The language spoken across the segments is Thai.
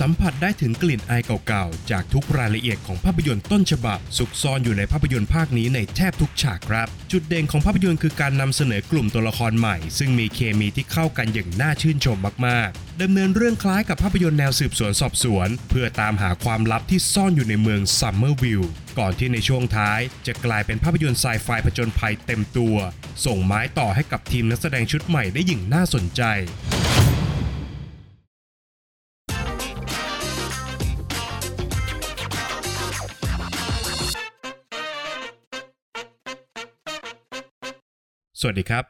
สัมผัสได้ถึงกลิ่นอายเก่าๆ จากทุกรายละเอียดของภาพยนตร์ต้นฉบับซุกซ่อนอยู่ในภาพยนตร์ภาคนี้ในแทบทุกฉากครับ จุดเด่นของภาพยนตร์คือการนำเสนอกลุ่มตัวละครใหม่ ซึ่งมีเคมีที่เข้ากันอย่างน่าชื่นชมมากๆดำเนินเรื่องคล้ายกับภาพยนตร์แนวสืบสวนสอบสวน เพื่อตามหาความลับที่ซ่อนอยู่ในเมืองซัมเมอร์วิลล์ก่อนที่ในช่วงท้ายจะกลายเป็นภาพยนตร์ไซไฟผจญภัยเต็มตัว ส่งไม้ต่อให้กับทีมนักแสดงชุดใหม่ได้อย่างน่าสนใจ สวัสดีครับ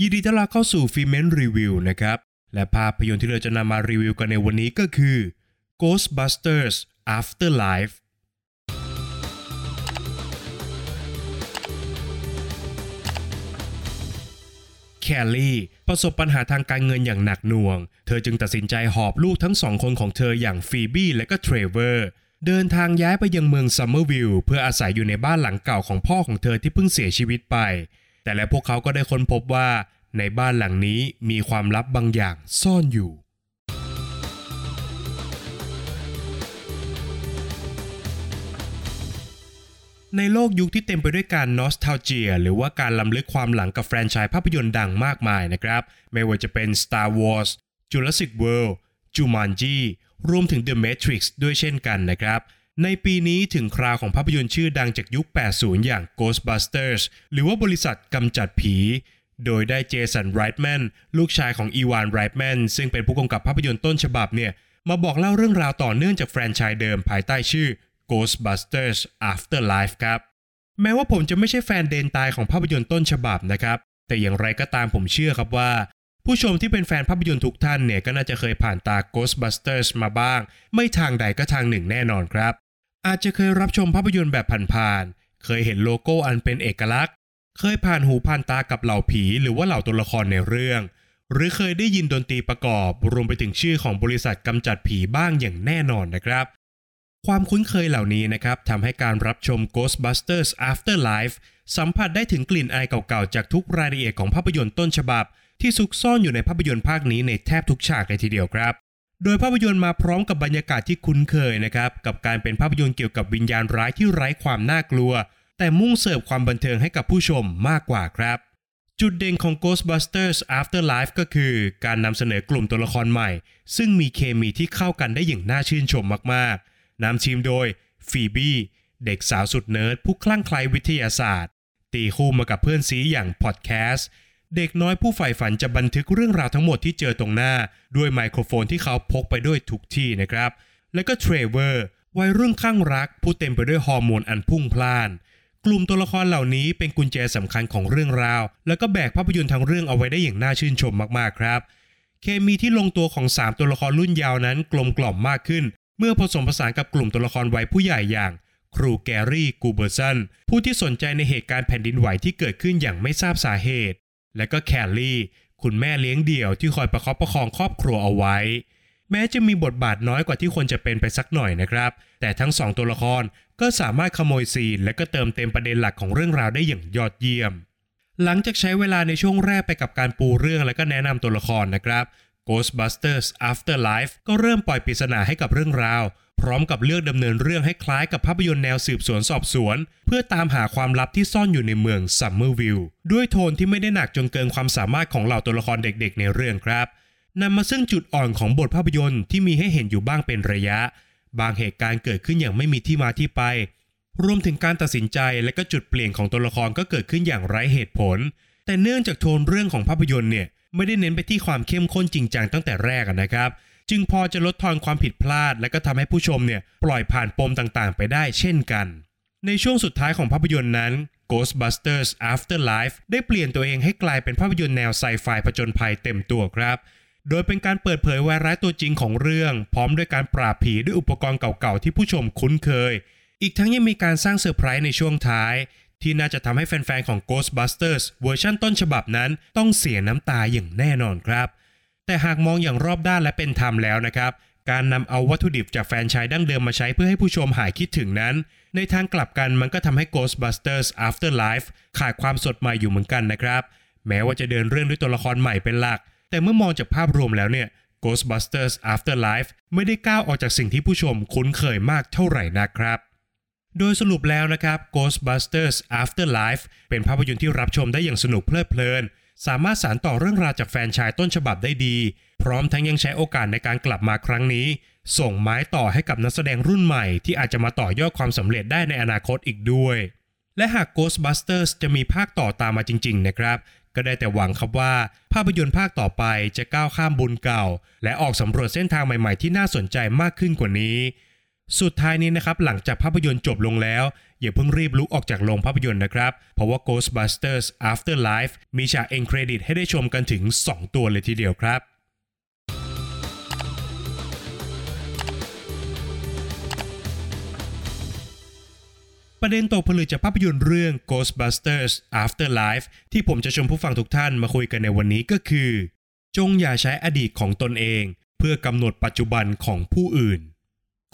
ยินดีต้อนรับเข้าสู่ฟิเมนรีวิวนะครับ และภาพยนตร์ที่เราจะนำมารีวิวกันในวันนี้ก็คือ Ghostbusters Afterlife แคลลี่ประสบปัญหาทางการเงินอย่างหนักหน่วง เธอจึงตัดสินใจหอบลูกทั้งสองคนของเธออย่างฟีบี้และก็เทรเวอร์เดินทางย้ายไปยังเมืองซัมเมอร์วิลเพื่ออาศัยอยู่ในบ้านหลังเก่าของพ่อของเธอที่เพิ่งเสียชีวิตไป แต่และพวกเขาก็ได้ค้นพบว่าในบ้านหลังนี้มีความลับบางอย่างซ่อนอยู่ ในโลกยุคที่เต็มไปด้วยการนอสทาเจีย หรือว่าการล้ำลึกความหลังกับแฟรนไชส์ภาพยนตร์ดังมากมายนะครับ ไม่ว่าจะเป็น Star Wars Jurassic World Jumanji รวมถึง The Matrix ด้วยเช่นกันนะครับ ในปีนี้ถึงคราวของภาพยนตร์ชื่อดังจากยุค 80 อย่าง Ghostbusters หรือว่าบริษัทกำจัดผี โดยได้เจสันไรท์แมนลูกชายของอีวานไรท์แมนซึ่งเป็นผู้กำกับภาพยนตร์ต้นฉบับเนี่ยมาบอกเล่าเรื่องราวต่อเนื่องจากแฟรนไชส์เดิมภายใต้ชื่อ Ghostbusters Afterlife ครับ แม้ว่าผมจะไม่ใช่แฟนเดนตายของภาพยนตร์ต้นฉบับนะครับ แต่อย่างไรก็ตามผมเชื่อครับว่า ผู้ชมที่เป็นแฟนภาพยนตร์ทุกท่านเนี่ยก็น่าจะเคยผ่านตา Ghostbusters มาบ้าง ไม่ทางใดก็ทางหนึ่งแน่นอนครับ อาจจะเคยรับชมภาพยนตร์แบบผ่านๆ เคยเห็นโลโก้อันเป็นเอกลักษณ์ เคยผ่านหูผ่านตากับเหล่าผี หรือว่าเหล่าตัวละครในเรื่อง หรือเคยได้ยินดนตรีประกอบ รวมไปถึงชื่อของบริษัทกำจัดผีบ้างอย่างแน่นอนนะครับ ความคุ้นเคยเหล่านี้นะครับทำให้การรับชม Ghostbusters Afterlife สัมผัสได้ถึงกลิ่นอายเก่าๆ จากทุกรายละเอียดของภาพยนตร์ต้นฉบับ ที่ซุกซ่อนอยู่ในภาพยนตร์ภาคนี้ในแทบทุกฉากเลยทีเดียวครับ โดยภาพยนตร์มาพร้อมกับบรรยากาศที่คุ้นเคยนะครับ กับการเป็นภาพยนตร์เกี่ยวกับวิญญาณร้ายที่ไร้ความน่ากลัว แต่มุ่งเสิร์ฟความบันเทิงให้กับผู้ชมมากกว่าครับ จุดเด่นของ Ghostbusters Afterlife ก็คือ การนำเสนอกลุ่มตัวละครใหม่ ซึ่งมีเคมีที่เข้ากันได้อย่างน่าชื่นชมมากๆนำทีมโดยฟีบี้เด็กสาวสุดเนิร์ดผู้คลั่งไคล้วิทยาศาสตร์ ตีคู่มากับเพื่อนซี้อย่างพอดแคสต์ เด็กน้อยผู้ใฝ่ฝันจะบันทึกเรื่องราวทั้งหมดที่เจอตรงหน้า ด้วยไมโครโฟนที่เขาพกไปด้วยทุกที่นะครับ และก็เทรเวอร์วัยรุ่นคลั่งรัก ผู้เต็มไปด้วยฮอร์โมนอันพุ่งพล่าน กลุ่มตัวละครเหล่านี้เป็นกุญแจสำคัญของเรื่องราว แล้วก็แบกภาพยนตร์ทั้งเรื่องเอาไว้ได้อย่างน่าชื่นชมมากๆครับ เคมีที่ลงตัวของ 3 ตัวละครรุ่นเยาว์นั้นกลมกล่อมมากขึ้น เมื่อผสมผสานกับกลุ่มตัวละครวัยผู้ใหญ่อย่างครูแกรี่กูเบอร์สันผู้ที่สนใจในเหตุการณ์แผ่นดินไหวที่เกิดขึ้นอย่างไม่ทราบสาเหตุ และก็แคลลี่ คุณแม่เลี้ยงเดี่ยวที่คอยประคับประคองครอบครัวเอาไว้ แม้จะมีบทบาทน้อยกว่าที่ควรจะเป็นไปสักหน่อยนะครับ แต่ทั้งสองตัวละครก็สามารถขโมยซีน และก็เติมเต็มประเด็นหลักของเรื่องราวได้อย่างยอดเยี่ยม หลังจากใช้เวลาในช่วงแรกไปกับการปูเรื่องและก็แนะนำตัวละครนะครับ Ghostbusters Afterlife ก็เริ่มปล่อยปริศนาให้กับเรื่องราว พร้อมกับเลือกดำเนินเรื่องให้คล้ายกับภาพยนตร์แนวสืบสวนสอบสวน เพื่อตามหาความลับที่ซ่อนอยู่ในเมืองซัมเมอร์วิลด้วยโทนที่ไม่ได้หนักจนเกินความสามารถของเหล่าตัวละครเด็กๆ ในเรื่องครับนำมาซึ่งจุดอ่อนของบทภาพยนตร์ที่มีให้เห็นอยู่บ้างเป็นระยะ บางเหตุการณ์เกิดขึ้นอย่างไม่มีที่มาที่ไป รวมถึงการตัดสินใจและก็จุดเปลี่ยนของตัวละครก็เกิดขึ้นอย่างไร้เหตุผล แต่เนื่องจากโทนเรื่องของภาพยนตร์เนี่ย ไม่ได้เน้นไปที่ความเข้มข้นจริงจังตั้งแต่แรกนะครับ จึงพอจะลดทอนความผิดพลาด และก็ทำให้ผู้ชมเนี่ยปล่อยผ่านปมต่างๆ ไปได้เช่นกัน ในช่วงสุดท้ายของภาพยนตร์นั้น Ghostbusters Afterlife ได้เปลี่ยนตัวเองให้กลายเป็นภาพยนตร์แนวไซไฟผจญภัยเต็มตัวครับ โดยเป็นการเปิดเผยวายร้ายตัวจริงของเรื่อง พร้อมด้วยการปราบผีด้วยอุปกรณ์เก่าๆ ที่ผู้ชมคุ้นเคย อีกทั้งยังมีการสร้างเซอร์ไพรส์ในช่วงท้าย ที่น่าจะทำให้แฟนๆของ Ghostbusters เวอร์ชันต้นฉบับนั้นต้องเสียน้ำตาอย่างแน่นอนครับ แต่หากมองอย่างรอบด้านและเป็นธรรมแล้วนะครับ การนำเอาวัตถุดิบจากแฟนชายดั้งเดิมมาใช้เพื่อให้ผู้ชมหายคิดถึงนั้น ในทางกลับกันมันก็ทำให้ Ghostbusters Afterlife ขาดความสดใหม่อยู่เหมือนกันนะครับ แม้ว่าจะเดินเรื่องด้วยตัวละครใหม่เป็นหลัก แต่เมื่อมองจากภาพรวมแล้วเนี่ย Ghostbusters Afterlife ไม่ได้ก้าวออกจากสิ่งที่ผู้ชมคุ้นเคยมากเท่าไหร่นะครับ โดยสรุปแล้วนะครับ Ghostbusters Afterlife เป็นภาพยนตร์ที่รับชมได้อย่างสนุกเพลิดเพลิน สามารถสานต่อเรื่องราวจากแฟนชายต้นฉบับได้ดี พร้อมทั้งยังใช้โอกาสในการกลับมาครั้งนี้ ส่งไม้ต่อให้กับนักแสดงรุ่นใหม่ที่อาจจะมาต่อยอดความสำเร็จได้ในอนาคตอีกด้วย และหาก Ghostbusters จะมีภาคต่อตามมาจริง ๆ นะครับ ก็ได้แต่หวังครับว่า ภาพยนตร์ภาคต่อไปจะก้าวข้ามบุญเก่า และออกสำรวจเส้นทางใหม่ ๆ ที่น่าสนใจมากขึ้นกว่านี้ สุดท้ายนี้นะครับหลังจากภาพยนตร์จบลงแล้ว อย่าเพิ่งรีบลุกออกจากโรงภาพยนตร์นะครับ เพราะว่า Ghostbusters Afterlife มีฉากเอ็นเครดิตให้ได้ชมกันถึง 2 ตัวเลยทีเดียวครับประเด็นตกผลึกจากภาพยนตร์เรื่อง Ghostbusters Afterlife ที่ผมจะชวนผู้ฟังทุกท่านมาคุยกันในวันนี้ก็คือ จงอย่าใช้อดีตของตนเอง เพื่อกำหนดปัจจุบันของผู้อื่น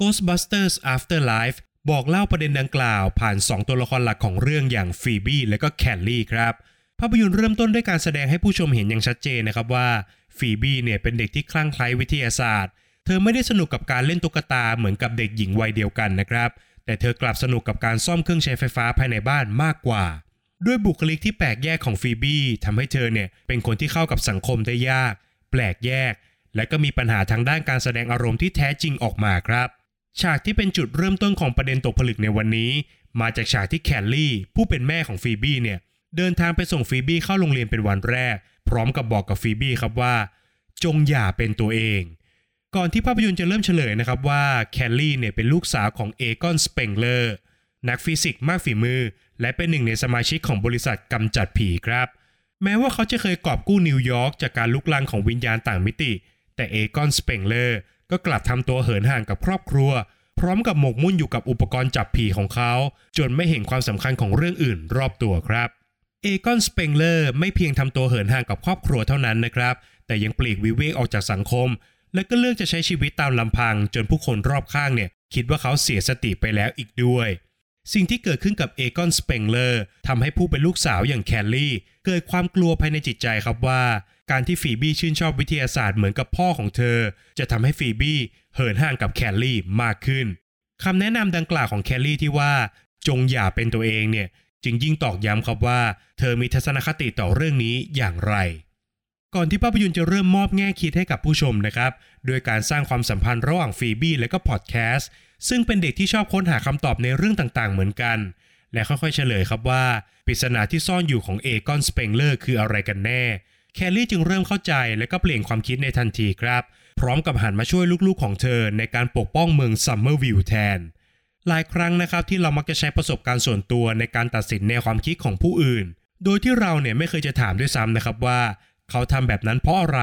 Ghostbusters Afterlife บอกเล่าประเด็นดังกล่าวผ่าน 2 ตัวละครหลักของเรื่องอย่างฟีบี้และก็แคลลี่ครับ ภาพยนตร์เริ่มต้นด้วยการแสดงให้ผู้ชมเห็นอย่างชัดเจนนะครับว่าฟีบี้เนี่ยเป็นเด็กที่คลั่งไคล้วิทยาศาสตร์ เธอไม่ได้สนุกกับการเล่นตุ๊กตาเหมือนกับเด็กหญิงวัยเดียวกันนะครับ แต่เธอกลับสนุกกับการซ่อมเครื่องใช้ไฟฟ้าภายในบ้านมากกว่า ด้วยบุคลิกที่แปลกแยกของฟีบี้ทำให้เธอเนี่ยเป็นคนที่เข้ากับสังคมได้ยาก แปลกแยก และก็มีปัญหาทางด้านการแสดงอารมณ์ที่แท้จริงออกมาครับ ฉากที่เป็นจุดเริ่มต้นของประเด็นตกผลึกในวันนี้ มาจากฉากที่แคลลี่ ผู้เป็นแม่ของฟีบี้เนี่ย เดินทางไปส่งฟีบี้เข้าโรงเรียนเป็นวันแรก พร้อมกับบอกกับฟีบี้ครับว่า จงอย่าเป็นตัวเอง ก่อนที่ภาพยนตร์จะเริ่มเฉลยนะครับว่าแคลลี่เนี่ยเป็นลูกสาวของเอกอนสเปงเลอร์นักฟิสิกส์มากฝีมือ และเป็นหนึ่งในสมาชิกของบริษัทกำจัดผีครับ แม้ว่าเขาจะเคยกอบกู้นิวยอร์กจากการลุกลามของวิญญาณต่างมิติ แต่เอกอนสเปงเลอร์ ก็กลับทำตัวเหินห่างกับครอบครัว พร้อมกับหมกมุ่นอยู่กับอุปกรณ์จับผีของเขา จนไม่เห็นความสำคัญของเรื่องอื่นรอบตัวครับเอกอนสเปงเลอร์ไม่เพียงทำตัวเหินห่างกับครอบครัวเท่านั้นนะครับ แต่ยังปลีกวิเวกออกจากสังคม และก็เลือกจะใช้ชีวิตตามลำพัง จนผู้คนรอบข้างเนี่ยคิดว่าเขาเสียสติไปแล้วอีกด้วย สิ่งที่เกิดขึ้นกับเอกอนสเปงเลอร์ทำให้ผู้เป็นลูกสาวอย่างแคลลี่ เกิดความกลัวภายในจิตใจครับว่า การที่ฟีบี้ชื่นชอบวิทยาศาสตร์เหมือนกับพ่อของเธอ จะทำให้ฟีบี้เหินห่างกับแคลลี่มากขึ้นคำแนะนำดังกล่าวของแคลลี่ที่ว่า จงอย่าเป็นตัวเองเนี่ยจึงยิ่งตอกย้ำครับว่า เธอมีทัศนคติต่อเรื่องนี้อย่างไร ก่อนที่ภาพยนตร์จะเริ่มมอบแง่คิดให้กับผู้ชมนะครับ โดยการสร้างความสัมพันธ์ระหว่างฟีบี้และก็พอดแคสต์ซึ่งเป็นเด็กที่ชอบค้นหาคำตอบในเรื่องต่างๆ เหมือนกัน และค่อยๆเฉลยครับว่าปริศนาที่ซ่อนอยู่ของเอกอนสเปงเลอร์คืออะไรกันแน่ แคลลี่จึงเริ่มเข้าใจและก็เปลี่ยนความคิดในทันทีครับ พร้อมกับหันมาช่วยลูกๆของเธอในการปกป้องเมืองซัมเมอร์วิลแทน หลายครั้งนะครับที่เรามักจะใช้ประสบการณ์ส่วนตัวในการตัดสินแนวความคิดของผู้อื่น โดยที่เราเนี่ยไม่เคยจะถามด้วยซ้ำนะครับว่า เขาทำแบบนั้นเพราะอะไร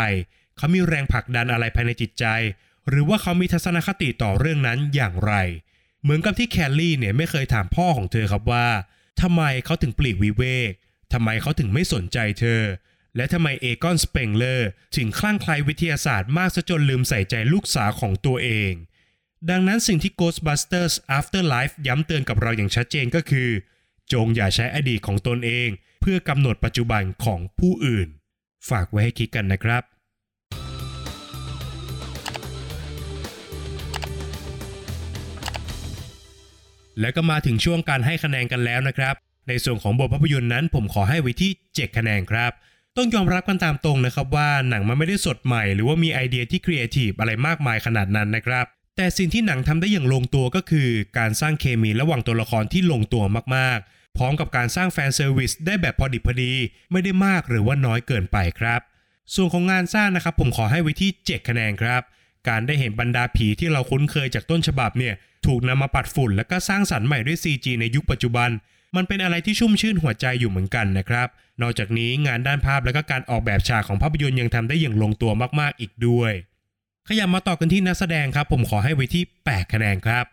เขามีแรงผลักดันอะไรภายในจิตใจ หรือว่าเขามีทัศนคติต่อเรื่องนั้นอย่างไร เหมือนกับที่แคลลี่เนี่ยไม่เคยถามพ่อของเธอครับว่าทำไมเขาถึงปลีกวิเวกทำไมเขาถึงไม่สนใจเธอ และทำไมเอกอนสเปงเลอร์ถึงคลั่งไคล้วิทยาศาสตร์มากซะจนลืมใส่ใจลูกสาวของตัวเอง ดังนั้นสิ่งที่ Ghostbusters Afterlife ย้ำเตือนกับเราอย่างชัดเจนก็คือ จงอย่าใช้อดีตของตนเอง เพื่อกำหนดปัจจุบันของผู้อื่น ฝากไว้ให้คิดกันนะครับและก็มาถึงช่วงการให้คะแนนกันแล้วนะครับ ในส่วนของบทภาพยนตร์นั้น ผมขอให้ไว้ที่ 7 คะแนนครับ ต้องยอมรับกันตามตรงนะครับว่าหนังมันไม่ได้สดใหม่ หรือว่ามีไอเดียที่ครีเอทีฟอะไรมากมายขนาดนั้นนะครับ แต่สิ่งที่หนังทำได้อย่างลงตัวก็คือ การสร้างเคมีระหว่างตัวละครที่ลงตัวมากๆ พร้อมกับการสร้างแฟนเซอร์วิสได้แบบพอดิบพอดี ไม่ได้มากหรือว่าน้อยเกินไปครับ ส่วนของงานสร้างนะครับ ผมขอให้ไว้ที่ 7 คะแนนครับ การได้เห็นบรรดาผีที่เราคุ้นเคยจากต้นฉบับเนี่ย ถูกนำมาปัดฝุ่น และก็สร้างสรรค์ใหม่ด้วย CG ในยุคปัจจุบัน มันเป็นอะไรที่ชุ่มชื่นหัวใจอยู่เหมือนกันนะครับ นอกจากนี้งานด้านภาพและก็การออกแบบฉากของภาพยนตร์ยังทำได้อย่างลงตัวมากๆอีกด้วย ขยับมาต่อกันที่นักแสดงครับ ผมขอให้ไว้ที่ 8 คะแนนครับ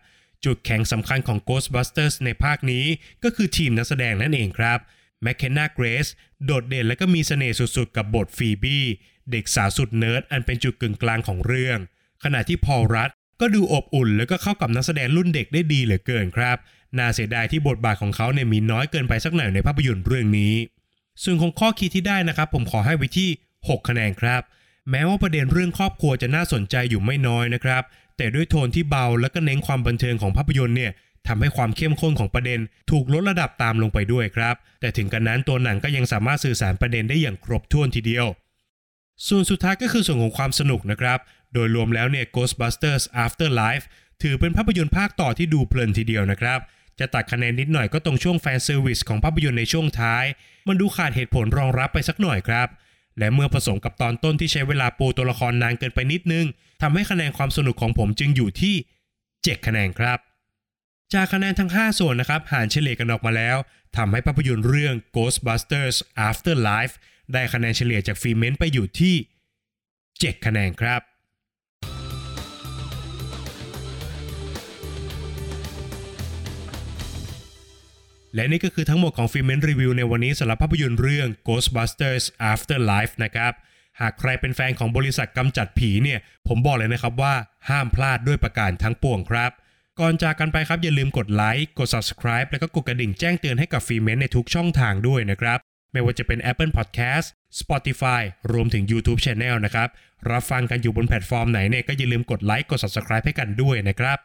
จุดแข็งสำคัญของ Ghostbusters ในภาคนี้ก็คือทีมนักแสดงนั่นเองครับแมคเคนนาเกรสโดดเด่นและก็มีเสน่ห์สุดๆ กับบทฟีบี้เด็กสาวสุดเนิร์ดอันเป็นจุดกึ่งกลางของเรื่อง ขณะที่พอลรัดด์ก็ดูอบอุ่น แล้วก็เข้ากับนักแสดงรุ่นเด็กได้ดีเหลือเกินครับ น่าเสียดายที่บทบาทของเขาเนี่ยมีน้อยเกินไปสักหน่อยในภาพยนตร์เรื่องนี้ ส่วนของข้อคิดที่ได้นะครับ ผมขอให้ไว้ที่ 6 คะแนนครับ แม้ว่าประเด็นเรื่องครอบครัวจะน่าสนใจอยู่ไม่น้อยนะครับแต่ด้วยโทนที่เบาและก็เน้นความบันเทิงของภาพยนตร์เนี่ยทำให้ความเข้มข้นของประเด็น ถูกลดระดับตามลงไปด้วยครับ แต่ถึงกระนั้นตัวหนังก็ยังสามารถสื่อสารประเด็นได้อย่างครบถ้วนทีเดียว ส่วนสุดท้ายก็คือส่วนของความสนุกนะครับ โดยรวมแล้วเนี่ย Ghostbusters Afterlife ถือเป็นภาพยนตร์ภาคต่อที่ดูเพลินทีเดียวนะครับ จะตัดคะแนนนิดหน่อยก็ตรงช่วง fan service ของภาพยนตร์ในช่วงท้าย มันดูขาดเหตุผลรองรับไปสักหน่อยครับ และเมื่อผสมกับตอนต้นที่ใช้เวลาปูตัวละครนานเกินไปนิดนึงทำให้คะแนนความสนุกของผมจึงอยู่ที่ 7 คะแนนครับ จากคะแนนทั้ง 5 ส่วนนะครับหารเฉลี่ยกันออกมาแล้วทำให้ภาพยนตร์เรื่อง Ghostbusters Afterlife ได้คะแนนเฉลี่ยจากฟีเมนต์ไปอยู่ที่ 7 คะแนนครับ และนี่ก็คือทั้งหมดของฟิเมนรีวิวในวันนี้สำหรับภาพยนตร์เรื่อง Ghostbusters Afterlife นะครับหากใครเป็นแฟนของบริษัทกำจัดผีเนี่ย ผมบอกเลยนะครับว่าห้ามพลาดด้วยประการทั้งปวงครับ ก่อนจากกันไปครับอย่าลืมกดไลค์กด subscribe แล้วก็กดกระดิ่งแจ้งเตือนให้กับฟีเมนในทุกช่องทางด้วยนะครับ ไม่ว่าจะเป็น Apple Podcast Spotify รวมถึง YouTube Channel นะครับ รับฟังกันอยู่บนแพลตฟอร์มไหนเนี่ยก็อย่าลืมกดไลค์กด subscribe ให้กันด้วยนะครับ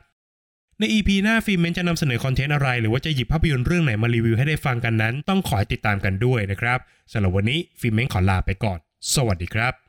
ใน EP หน้าฟิล์มเมนจะนำเสนอคอนเทนต์อะไร หรือว่าจะหยิบภาพยนตร์เรื่องไหนมารีวิวให้ได้ฟังกันนั้น ต้องรอติดตามกันด้วยนะครับสำหรับวันนี้ฟิล์มเมนขอลาไปก่อน สวัสดีครับ